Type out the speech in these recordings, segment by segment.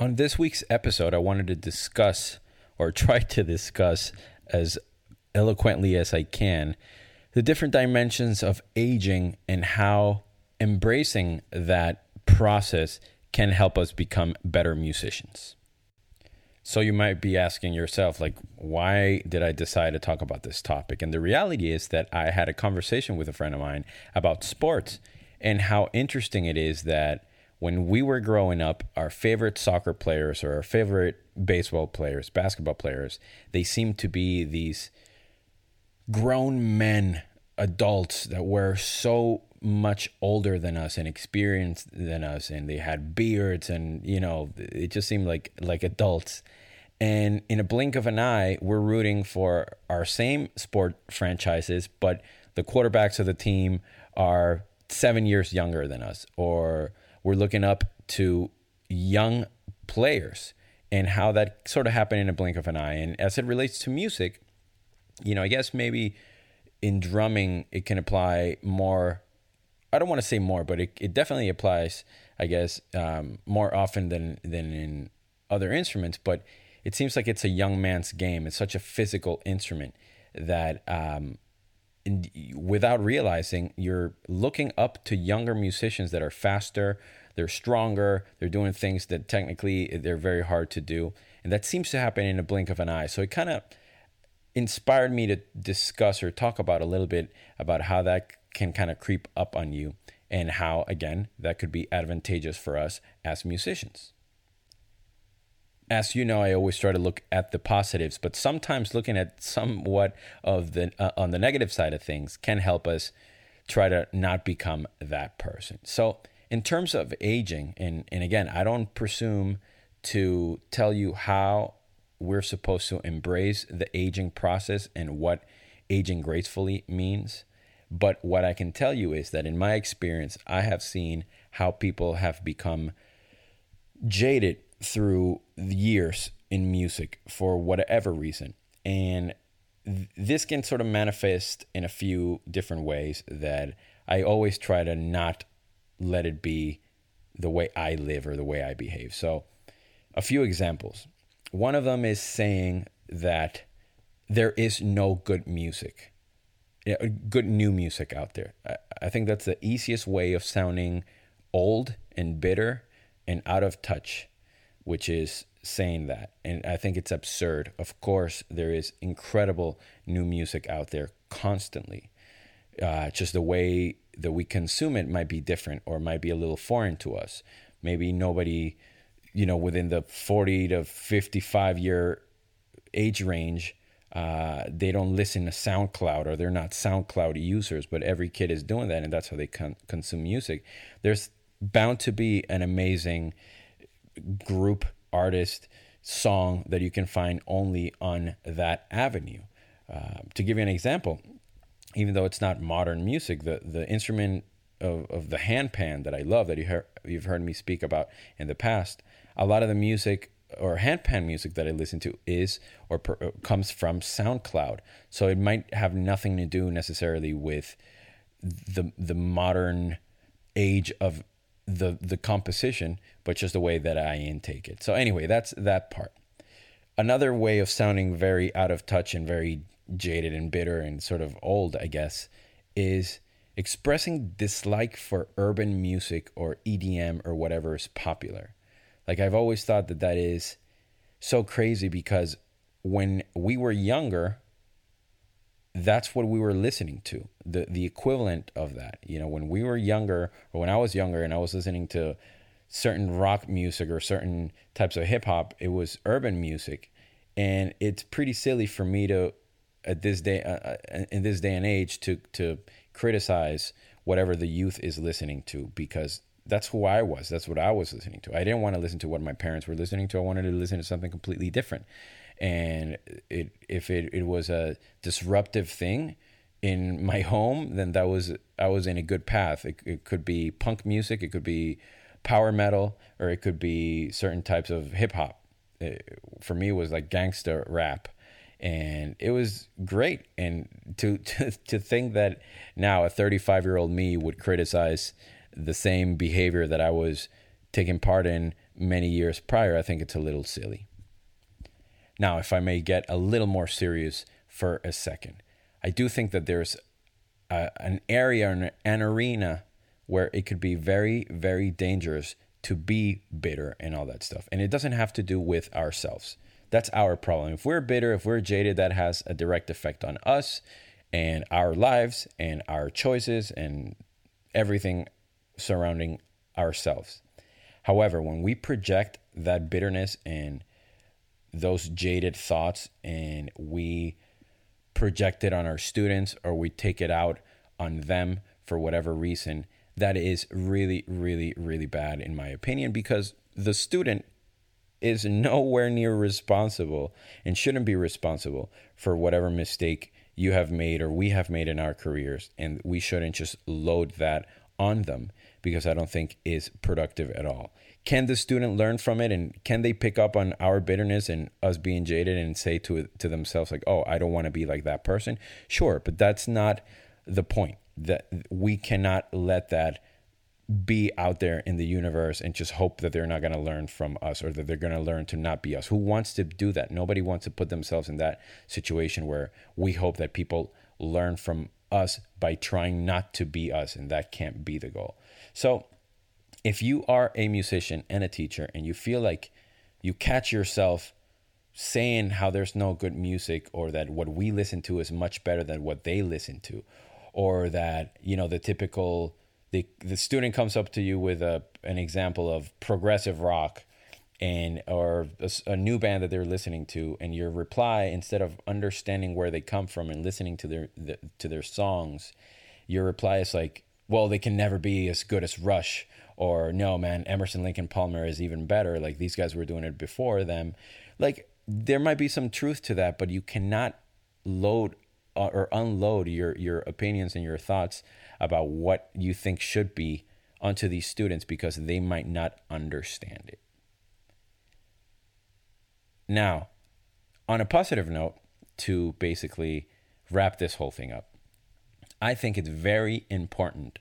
On this week's episode, I wanted to discuss, or try to discuss as eloquently as I can, the different dimensions of aging and how embracing that process can help us become better musicians. So you might be asking yourself, like, why did I decide to talk about this topic? And the reality is that I had a conversation with a friend of mine about sports and how interesting it is that when we were growing up, our favorite soccer players or our favorite baseball players, basketball players, they seemed to be these grown men, adults that were so much older than us and experienced than us and they had beards and you know it just seemed like like adults. And in a blink of an eye we're rooting for our same sport franchises but the quarterbacks of the team are 7 years younger than us or we're looking up to young players and how that sort of happened in a blink of an eye and as it relates to music you know i guess maybe in drumming it can apply more I don't want to say more, but it, it definitely applies, I guess, um, more often than than in other instruments. But it seems like it's a young man's game. It's such a physical instrument that, um, without realizing, you're looking up to younger musicians that are faster, they're stronger, they're doing things that technically they're very hard to do, and that seems to happen in a blink of an eye. So it kind of inspired me to discuss or talk about a little bit about how that can kind of creep up on you and how, again, that could be advantageous for us as musicians. As you know, I always try to look at the positives, but sometimes looking at somewhat of the uh, on the negative side of things can help us try to not become that person. So, in terms of aging, and and again, I don't presume to tell you how we're supposed to embrace the aging process and what aging gracefully means. But what I can tell you is that in my experience, I have seen how people have become jaded through years in music for whatever reason. And this can sort of manifest in a few different ways that I always try to not let it be the way I live or the way I behave. So, a few examples. One of them is saying that there is no good music good new music out there. I think that's the easiest way of sounding old and bitter and out of touch, which is saying that. And I think it's absurd. Of course, there is incredible new music out there constantly. Uh, just the way that we consume it might be different or might be a little foreign to us. Maybe nobody, you know, within the 40 to 55 year age range uh, they don't listen to SoundCloud or they're not SoundCloud users, but every kid is doing that, and that's how they con- consume music. There's bound to be an amazing group artist song that you can find only on that avenue. Uh, to give you an example, even though it's not modern music, the the instrument of, of the handpan that I love that you hear, you've heard me speak about in the past, a lot of the music or handpan music that I listen to is or per, uh, comes from SoundCloud. So it might have nothing to do necessarily with the the modern age of the the composition, but just the way that I intake it. So anyway, that's that part. Another way of sounding very out of touch and very jaded and bitter and sort of old, I guess, is expressing dislike for urban music or EDM or whatever is popular. Like I've always thought that that is so crazy because when we were younger, that's what we were listening to. The the equivalent of that. You know, when we were younger or when I was younger and I was listening to certain rock music or certain types of hip hop, it was urban music. And it's pretty silly for me to at this day uh, uh in this day and age to to criticize whatever the youth is listening to because that's who I was. That's what I was listening to. I didn't want to listen to what my parents were listening to. I wanted to listen to something completely different. And it if it, it was a disruptive thing in my home, then that was I was in a good path. It, it could be punk music, it could be power metal, or it could be certain types of hip hop. For me, it was like gangster rap and it was great and to to, to think that now a 35 year old me would criticize the same behavior that I was taking part in many years prior, I think it's a little silly. Now, if I may get a little more serious for a second, I do think that there's a, an area, an arena where it could be very, very dangerous to be bitter and all that stuff. And it doesn't have to do with ourselves. That's our problem. If we're bitter, if we're jaded, that has a direct effect on us and our lives and our choices and everything surrounding ourselves. However, when we project that bitterness and those jaded thoughts and we project it on our students or we take it out on them for whatever reason, that is really, really, really bad in my opinion because the student is nowhere near responsible and shouldn't be responsible for whatever mistake you have made or we have made in our careers. And we shouldn't just load that on them because I don't think is productive at all. Can the student learn from it and can they pick up on our bitterness and us being jaded and say to to themselves like, "Oh, I don't want to be like that person?" Sure, but that's not the point. That we cannot let that be out there in the universe and just hope that they're not going to learn from us or that they're going to learn to not be us. Who wants to do that? Nobody wants to put themselves in that situation where we hope that people learn from us by trying not to be us, and that can't be the goal. So, if you are a musician and a teacher and you feel like you catch yourself saying how there's no good music or that what we listen to is much better than what they listen to or that you know the typical the the student comes up to you with a an example of progressive rock and or a, a, new band that they're listening to and your reply instead of understanding where they come from and listening to their the, to their songs your reply is like well they can never be as good as rush or no man emerson and palmer is even better. Like these guys were doing it before them. Like there might be some truth to that but you cannot load uh, or unload your your opinions and your thoughts about what you think should be onto these students because they might not understand it now, on a positive note, to basically wrap this whole thing up, I think it's very important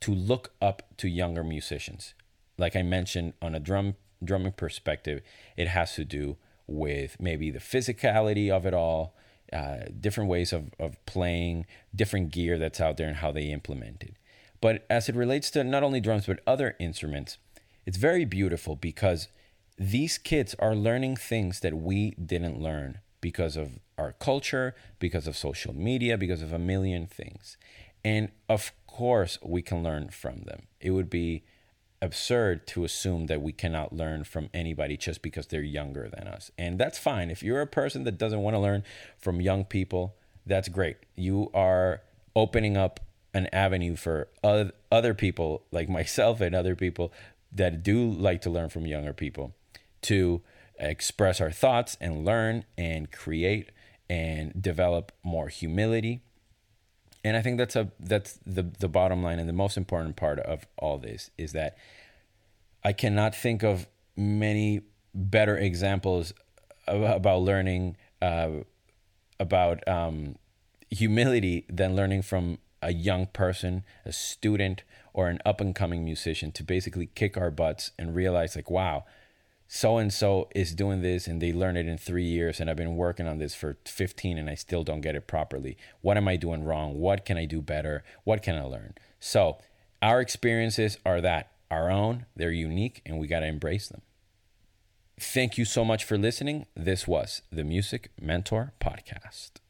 to look up to younger musicians. Like I mentioned, on a drum drumming perspective, it has to do with maybe the physicality of it all, uh, different ways of, of playing, different gear that's out there, and how they implement it. But as it relates to not only drums, but other instruments, it's very beautiful because these kids are learning things that we didn't learn because of our culture, because of social media, because of a million things. And of course, we can learn from them. It would be absurd to assume that we cannot learn from anybody just because they're younger than us. And that's fine. If you're a person that doesn't want to learn from young people, that's great. You are opening up an avenue for other people like myself and other people that do like to learn from younger people to express our thoughts and learn and create and develop more humility. And I think that's a that's the the bottom line and the most important part of all this is that I cannot think of many better examples about learning uh, about um, humility than learning from a young person, a student, or an up and coming musician to basically kick our butts and realize like, wow, so and so is doing this and they learn it in three years and I've been working on this for 15 and I still don't get it properly. What am I doing wrong? What can I do better? What can I learn? So, our experiences are that our own, they're unique, and we got to embrace them. Thank you so much for listening. This was the Music Mentor Podcast.